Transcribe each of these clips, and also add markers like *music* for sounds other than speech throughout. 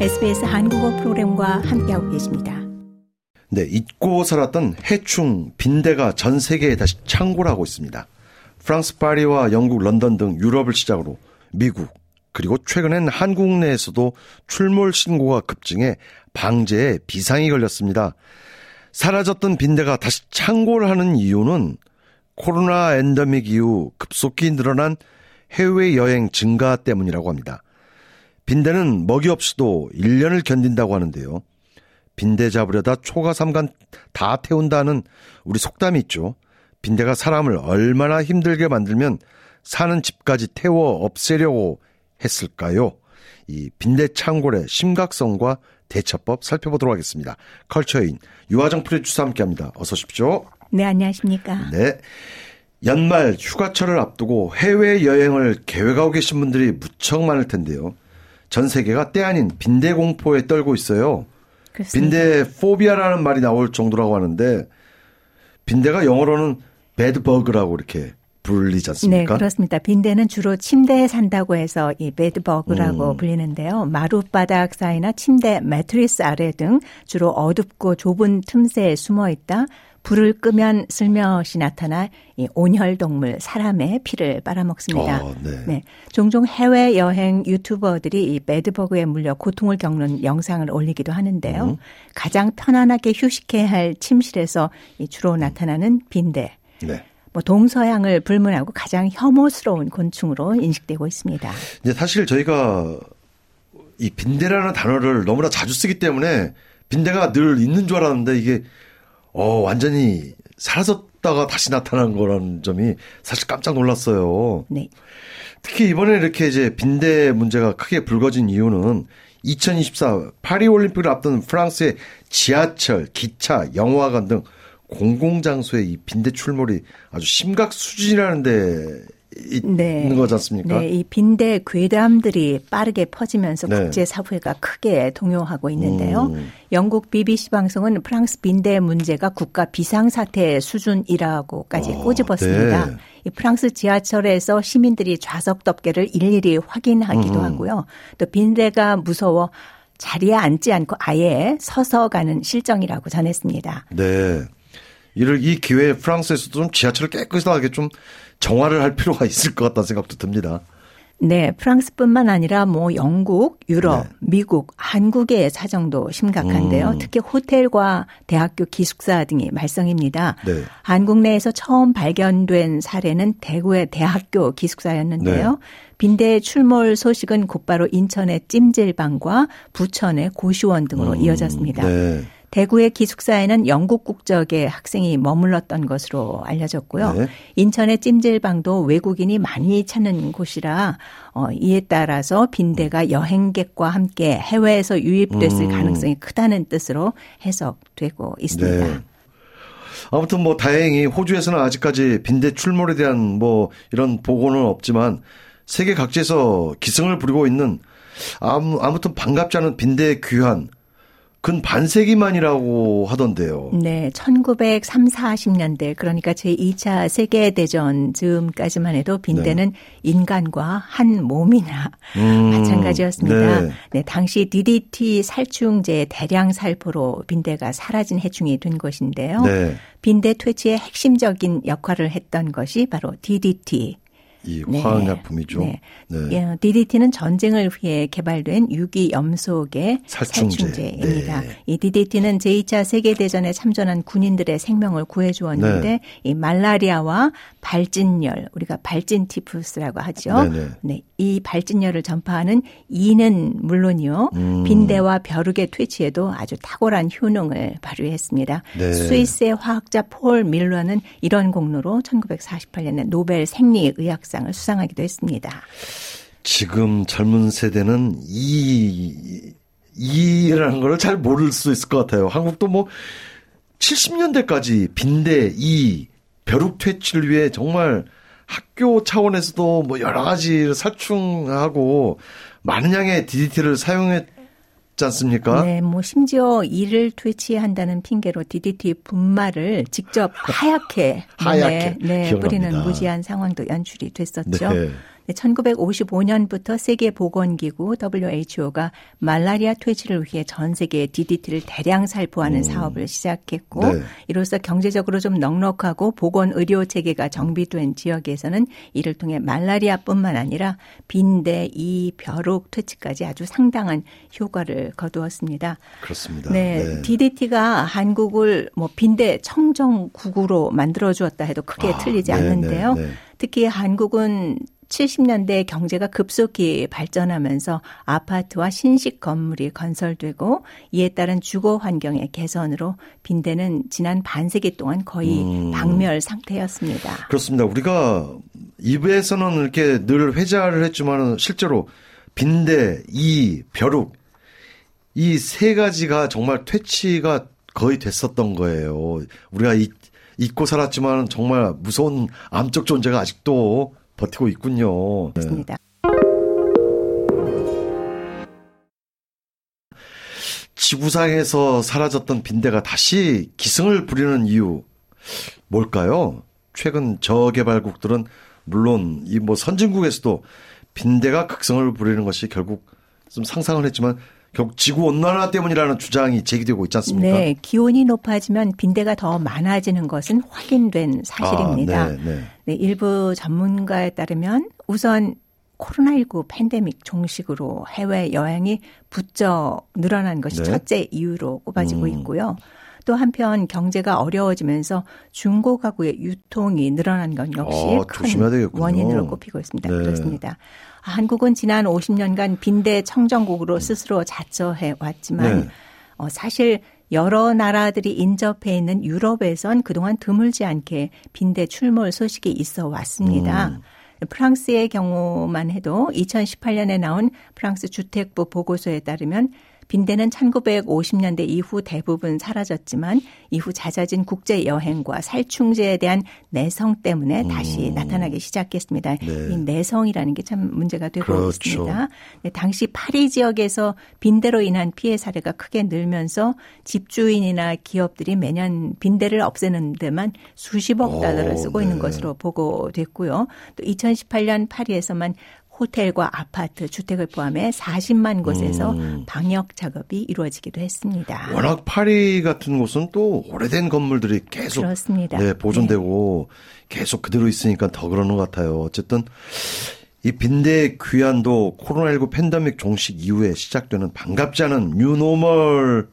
SBS 한국어 프로그램과 함께하고 계십니다. 네, 잊고 살았던 해충 빈대가 전 세계에 다시 창궐 하고 있습니다. 프랑스 파리와 영국 런던 등 유럽을 시작으로 미국 그리고 최근엔 한국 내에서도 출몰 신고가 급증해 방제에 비상이 걸렸습니다. 사라졌던 빈대가 다시 창궐하는 이유는 코로나 엔더믹 이후 급속히 늘어난 해외 여행 증가 때문이라고 합니다. 빈대는 먹이 없이도 1년을 견딘다고 하는데요. 빈대 잡으려다 초가 삼간 다 태운다는 우리 속담이 있죠. 빈대가 사람을 얼마나 힘들게 만들면 사는 집까지 태워 없애려고 했을까요? 이 빈대 창골의 심각성과 대처법 살펴보도록 하겠습니다. 컬처인 유화정 프로듀서 함께합니다. 어서 오십시오. 네, 안녕하십니까. 네. 연말 휴가철을 앞두고 해외 여행을 계획하고 계신 분들이 무척 많을 텐데요. 전 세계가 때 아닌 빈대 공포에 떨고 있어요. 그렇습니다. 빈대 포비아라는 말이 나올 정도라고 하는데 빈대가 영어로는 bedbug라고 이렇게 불리지 않습니까? 네, 그렇습니다. 빈대는 주로 침대에 산다고 해서 이 bedbug라고 음. 불리는데요. 마룻바닥 사이나 침대 매트리스 아래 등 주로 어둡고 좁은 틈새에 숨어 있다. 불을 끄면 슬며시 나타나 이 온혈 동물 사람의 피를 빨아먹습니다. 어, 네. 네. 종종 해외 여행 유튜버들이 이 배드버그에 물려 고통을 겪는 영상을 올리기도 하는데요. 음. 가장 편안하게 휴식해야 할 침실에서 이 주로 나타나는 빈대. 네. 뭐 동서양을 불문하고 가장 혐오스러운 곤충으로 인식되고 있습니다. 이제 사실 저희가 이 빈대라는 단어를 너무나 자주 쓰기 때문에 빈대가 늘 있는 줄 알았는데 이게 어 완전히 사라졌다가 다시 나타난 거라는 점이 사실 깜짝 놀랐어요. 네. 특히 이번에 이렇게 이제 빈대 문제가 크게 불거진 이유는 2024 파리 올림픽을 앞둔 프랑스의 지하철, 기차, 영화관 등 공공장소에 이 빈대 출몰이 아주 심각 수준이라는데 네. 있는 거지 않습니까? 네, 이 빈대 괴담들이 빠르게 퍼지면서 네. 국제 사회가 크게 동요하고 있는데요. 음. 영국 BBC 방송은 프랑스 빈대 문제가 국가 비상사태 수준이라고까지 어, 꼬집었습니다. 네. 이 프랑스 지하철에서 시민들이 좌석 덮개를 일일이 확인하기도 음. 하고요. 또 빈대가 무서워 자리에 앉지 않고 아예 서서 가는 실정이라고 전했습니다. 네. 이를 이 기회에 프랑스에서도 좀 지하철을 깨끗하게 좀 정화를 할 필요가 *laughs* 있을 것 같다는 생각도 듭니다. 네, 프랑스뿐만 아니라 뭐 영국, 유럽, 네. 미국, 한국의 사정도 심각한데요. 음. 특히 호텔과 대학교 기숙사 등이 말썽입니다. 네. 한국 내에서 처음 발견된 사례는 대구의 대학교 기숙사였는데요. 네. 빈대 출몰 소식은 곧바로 인천의 찜질방과 부천의 고시원 등으로 음. 이어졌습니다. 네. 대구의 기숙사에는 영국 국적의 학생이 머물렀던 것으로 알려졌고요. 네. 인천의 찜질방도 외국인이 많이 찾는 곳이라 어, 이에 따라서 빈대가 여행객과 함께 해외에서 유입됐을 음. 가능성이 크다는 뜻으로 해석되고 있습니다. 네. 아무튼 뭐 다행히 호주에서는 아직까지 빈대 출몰에 대한 뭐 이런 보고는 없지만 세계 각지에서 기승을 부리고 있는 아무, 아무튼 반갑지 않은 빈대의 귀환 근 반세기만이라고 하던데요. 네, 1930, 40년대 그러니까 제2차 세계 대전 즈음까지만 해도 빈대는 네. 인간과 한 몸이나 음, 마찬가지였습니다. 네. 네, 당시 DDT 살충제 대량 살포로 빈대가 사라진 해충이 된 것인데요. 네. 빈대 퇴치의 핵심적인 역할을 했던 것이 바로 DDT 이 네. 화학약품이죠. 네. 네. 예, DDT는 전쟁을 위해 개발된 유기염소계 살충제. 입니다 네. 이 DDT는 제2차 세계대전에 참전한 군인들의 생명을 구해주었는데 네. 이 말라리아와 발진열, 우리가 발진티푸스라고 하죠. 네네. 네. 네. 이 발진열을 전파하는 이는 물론이요. 음. 빈대와 벼룩의 퇴치에도 아주 탁월한 효능을 발휘했습니다. 네. 스위스의 화학자 폴 밀러는 이런 공로로 1948년에 노벨 생리의학상 을 수상하기도 했습니다. 지금 젊은 세대는 이 이라는 걸 잘 모를 수 있을 것 같아요. 한국도 뭐 70년대까지 빈대, 이, 벼룩 퇴치를 위해 정말 학교 차원에서도 뭐 여러 가지 살충하고 많은 양의 DDT를 사용했 지 않습니까? 네, 뭐 심지어 이를 퇴치한다는 핑계로 DDT 분말을 직접 하얗게 *laughs* 하얗게 네, 뿌리는 무지한 상황도 연출이 됐었죠. 네. 1955년부터 세계보건기구 WHO가 말라리아 퇴치를 위해 전 세계에 DDT를 대량 살포하는 음. 사업을 시작했고 네. 이로써 경제적으로 좀 넉넉하고 보건 의료 체계가 정비된 지역에서는 이를 통해 말라리아뿐만 아니라 빈대, 이, 벼룩 퇴치까지 아주 상당한 효과를 거두었습니다. 그렇습니다. 네, 네. DDT가 한국을 뭐 빈대 청정국으로 만들어 주었다 해도 크게 아, 틀리지 네, 않는데요. 네, 네. 특히 한국은 70년대 경제가 급속히 발전하면서 아파트와 신식 건물이 건설되고 이에 따른 주거 환경의 개선으로 빈대는 지난 반세기 동안 거의 음. 박멸 상태였습니다. 그렇습니다. 우리가 입에서는 이렇게 늘 회자를 했지만 실제로 빈대, 이, 벼룩 이 세 가지가 정말 퇴치가 거의 됐었던 거예요. 우리가 잊고 살았지만 정말 무서운 암적 존재가 아직도 버티고 있군요. 맞습니다. 네. 지구상에서 사라졌던 빈대가 다시 기승을 부리는 이유 뭘까요? 최근 저개발국들은 물론 이 뭐 선진국에서도 빈대가 극성을 부리는 것이 결국 좀 상상을 했지만 결국 지구 온난화 때문이라는 주장이 제기되고 있지 않습니까? 네, 기온이 높아지면 빈대가 더 많아지는 것은 확인된 사실입니다. 아, 네, 네. 네, 일부 전문가에 따르면 우선 코로나19 팬데믹 종식으로 해외 여행이 부쩍 늘어난 것이 네. 첫째 이유로 꼽아지고 음. 있고요. 또 한편 경제가 어려워지면서 중고 가구의 유통이 늘어난 건 역시 아, 큰 원인으로 꼽히고 있습니다. 네. 그렇습니다. 한국은 지난 50년간 빈대 청정국으로 스스로 자처해 왔지만 네. 어, 사실 여러 나라들이 인접해 있는 유럽에선 그동안 드물지 않게 빈대 출몰 소식이 있어 왔습니다. 음. 프랑스의 경우만 해도 2018년에 나온 프랑스 주택부 보고서에 따르면 빈대는 1950년대 이후 대부분 사라졌지만 이후 잦아진 국제 여행과 살충제에 대한 내성 때문에 음. 다시 나타나기 시작했습니다. 네. 이 내성이라는 게 참 문제가 되고 그렇죠. 있습니다. 네, 당시 파리 지역에서 빈대로 인한 피해 사례가 크게 늘면서 집주인이나 기업들이 매년 빈대를 없애는 데만 수십억 달러를 쓰고 오, 네. 있는 것으로 보고됐고요. 또 2018년 파리에서만 호텔과 아파트, 주택을 포함해 40만 곳에서 음. 방역 작업이 이루어지기도 했습니다. 워낙 파리 같은 곳은 또 오래된 건물들이 계속 그렇습니다. 네, 보존되고 네. 계속 그대로 있으니까 더 그러는 것 같아요. 어쨌든 이 빈대 귀환도 코로나19 팬데믹 종식 이후에 시작되는 반갑지 않은 뉴노멀이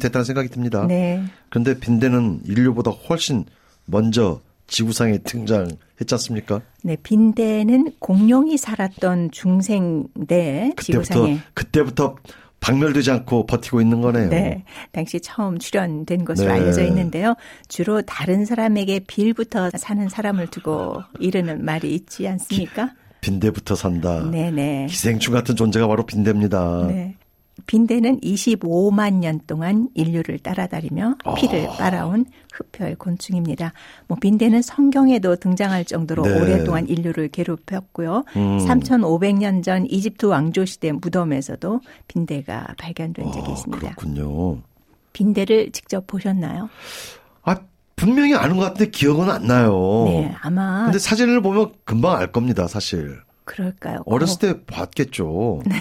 됐다는 생각이 듭니다. 네. 그런데 빈대는 인류보다 훨씬 먼저 지구상에 등장했지 않습니까? 네, 빈대는 공룡이 살았던 중생대 지구상에 그때부터 박멸되지 않고 버티고 있는 거네요. 네. 당시 처음 출연된 것으로 네. 알려져 있는데요. 주로 다른 사람에게 빌부터 사는 사람을 두고 이르는 말이 있지 않습니까? 빈대부터 산다. 네네. 기생충 같은 존재가 바로 빈대입니다. 네. 빈대는 25만 년 동안 인류를 따라다니며 피를 아. 빨아온 흡혈 곤충입니다. 뭐 빈대는 성경에도 등장할 정도로 네. 오랫동안 인류를 괴롭혔고요. 음. 3,500년 전 이집트 왕조 시대 무덤에서도 빈대가 발견된 적이 아, 있습니다. 그렇군요. 빈대를 직접 보셨나요? 아, 분명히 아는 것 같은데 기억은 안 나요. 네, 아마. 근데 사진을 보면 금방 알 겁니다, 사실. 그럴까요? 어렸을 때 봤겠죠. *laughs* 네.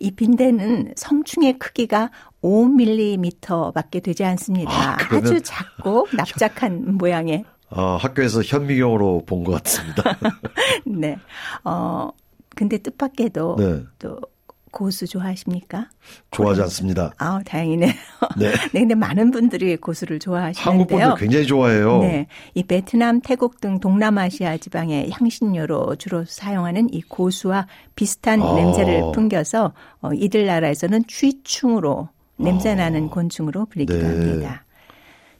이 빈대는 성충의 크기가 5mm밖에 되지 않습니다. 아, 아주 작고 납작한 모양의. 아, 학교에서 현미경으로 본 것 같습니다. *laughs* 네. 어, 근데 뜻밖에도 네. 또 고수 좋아하십니까? 좋아하지 않습니다. 아, 다행이네요. 네. *laughs* 네, 근데 많은 분들이 고수를 좋아하시는데요. 한국 분들 굉장히 좋아해요. 네. 이 베트남, 태국 등 동남아시아 지방의 향신료로 주로 사용하는 이 고수와 비슷한 아. 냄새를 풍겨서 어, 이들 나라에서는 취충으로 냄새 나는 아. 곤충으로 불리기도 네. 합니다.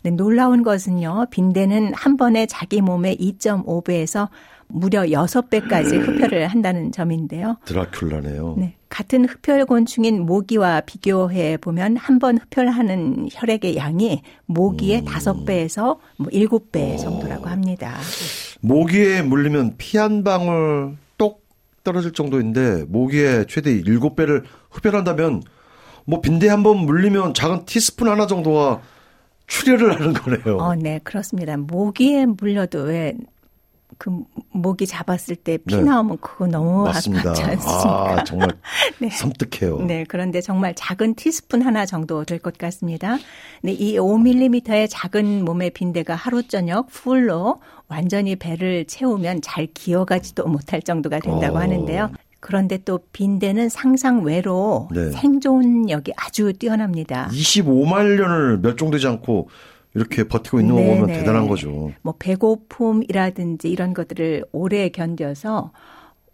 네, 놀라운 것은요. 빈대는 한 번에 자기 몸의 2.5배에서 무려 6배까지 *laughs* 흡혈을 한다는 점인데요. 드라큘라네요. 네. 같은 흡혈 곤충인 모기와 비교해 보면 한 번 흡혈하는 혈액의 양이 모기의 음. 5배에서 뭐 7배 어. 정도라고 합니다. 모기에 물리면 피 한 방울 똑 떨어질 정도인데 모기에 최대 7배를 흡혈한다면 뭐 빈대 한 번 물리면 작은 티스푼 하나 정도가 출혈을 하는 거네요. 어, 네, 그렇습니다. 모기에 물려도 왜 그 모기 잡았을 때피 네. 나오면 그거 너무 맞습니다. 아깝지 않습니까? 아, 정말 *laughs* 네. 섬뜩해요. 네, 그런데 정말 작은 티스푼 하나 정도 될 것 같습니다. 네, 이 5mm의 작은 몸의 빈대가 하루 저녁 풀로 완전히 배를 채우면 잘 기어가지도 못할 정도가 된다고 어. 하는데요. 그런데 또 빈대는 상상 외로 네. 생존력이 아주 뛰어납니다. 25만 년을 멸종되지 않고 이렇게 버티고 있는. 거 보면 대단한 거죠. 뭐 배고픔이라든지 이런 것들을 오래 견뎌서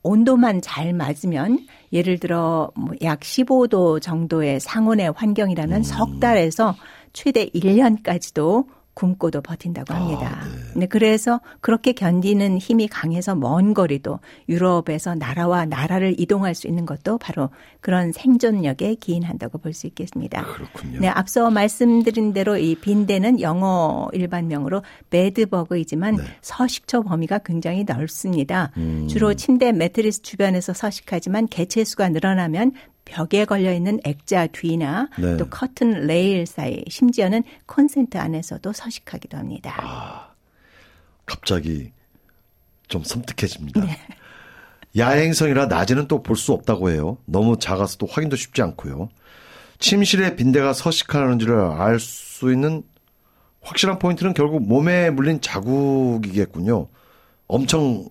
온도만 잘 맞으면 예를 들어 뭐약 15도 정도의 상온의 환경이라면 음. 석 달에서 최대 1년까지도 굶고도 버틴다고 아, 합니다. 아, 네. 네. 그래서 그렇게 견디는 힘이 강해서 먼 거리도 유럽에서 나라와 나라를 이동할 수 있는 것도 바로 그런 생존력에 기인한다고 볼 수 있겠습니다. 그렇군요. 네, 앞서 말씀드린 대로 이 빈대는 영어 일반명으로 베드버그이지만 네. 서식처 범위가 굉장히 넓습니다. 음. 주로 침대 매트리스 주변에서 서식하지만 개체수가 늘어나면 벽에 걸려 있는 액자 뒤나 네. 또 커튼 레일 사이, 심지어는 콘센트 안에서도 서식하기도 합니다. 아, 갑자기 좀 섬뜩해집니다. 네. 야행성이라 낮에는 또 볼 수 없다고 해요. 너무 작아서 또 확인도 쉽지 않고요. 침실에 빈대가 서식하는지를 알 수 있는 확실한 포인트는 결국 몸에 물린 자국이겠군요. 엄청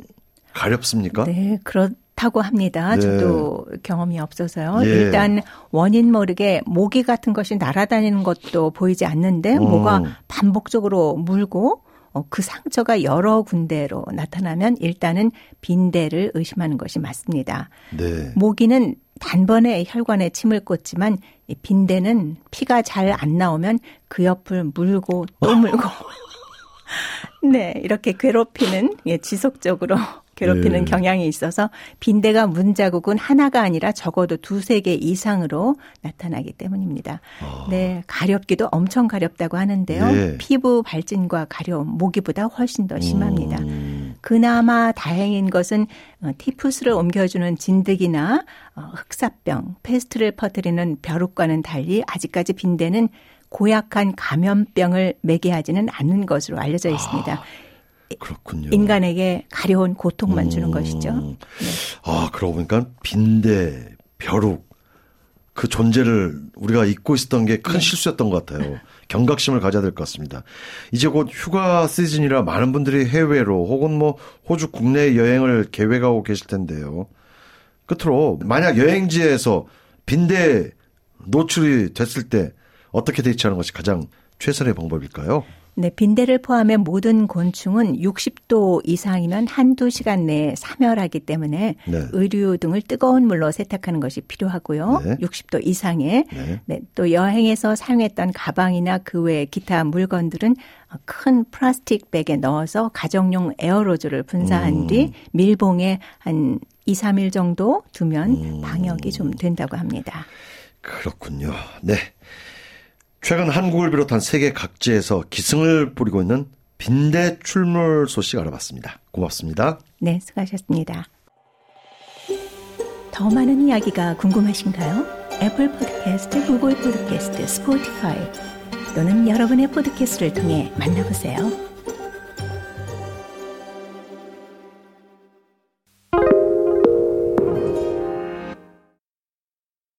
가렵습니까? 네, 그렇 다고 합니다. 네. 저도 경험이 없어서요. 예. 일단 원인 모르게 모기 같은 것이 날아다니는 것도 보이지 않는데 음. 뭐가 반복적으로 물고 어, 그 상처가 여러 군데로 나타나면 일단은 빈대를 의심하는 것이 맞습니다. 네. 모기는 단번에 혈관에 침을 꽂지만 이 빈대는 피가 잘 안 나오면 그 옆을 물고 또 *laughs* 물고 *laughs* 네, 이렇게 괴롭히는 예, 지속적으로 괴롭히는 예. 경향이 있어서 빈대가 문자국은 하나가 아니라 적어도 두세 개 이상으로 나타나기 때문입니다. 아. 네, 가렵기도 엄청 가렵다고 하는데요. 예. 피부 발진과 가려움, 모기보다 훨씬 더 심합니다. 음. 그나마 다행인 것은 어, 티푸스를 옮겨주는 진드기나 어, 흑사병, 페스트를 퍼뜨리는 벼룩과는 달리 아직까지 빈대는 고약한 감염병을 매개하지는 않는 것으로 알려져 있습니다. 아. 그렇군요. 인간에게 가려운 고통만 주는 음. 것이죠. 네. 아, 그러고 보니까 빈대, 벼룩 그 존재를 우리가 잊고 있었던 게큰 네. 실수였던 것 같아요. 경각심을 가져야 될 것 같습니다. 이제 곧 휴가 시즌이라 많은 분들이 해외로 혹은 뭐 호주 국내 여행을 계획하고 계실 텐데요. 끝으로 만약 여행지에서 빈대 노출이 됐을 때 어떻게 대처하는 것이 가장 최선의 방법일까요? 네, 빈대를 포함해 모든 곤충은 60도 이상이면 한두 시간 내에 사멸하기 때문에 네. 의류 등을 뜨거운 물로 세탁하는 것이 필요하고요. 네. 60도 이상에 네. 네. 또 여행에서 사용했던 가방이나 그 외 기타 물건들은 큰 플라스틱 백에 넣어서 가정용 에어로졸을 분사한 음. 뒤 밀봉에 한 2, 3일 정도 두면 음. 방역이 좀 된다고 합니다. 그렇군요. 네. 최근 한국을 비롯한 세계 각지에서 기승을 부리고 있는 빈대 출몰 소식 알아봤습니다. 고맙습니다. 네, 수고하셨습니다. 더 많은 이야기가 궁금하신가요? 애플 포드캐스트, 구글 포드캐스트, 스포티파이 또는 여러분의 포드캐스트를 통해 만나보세요.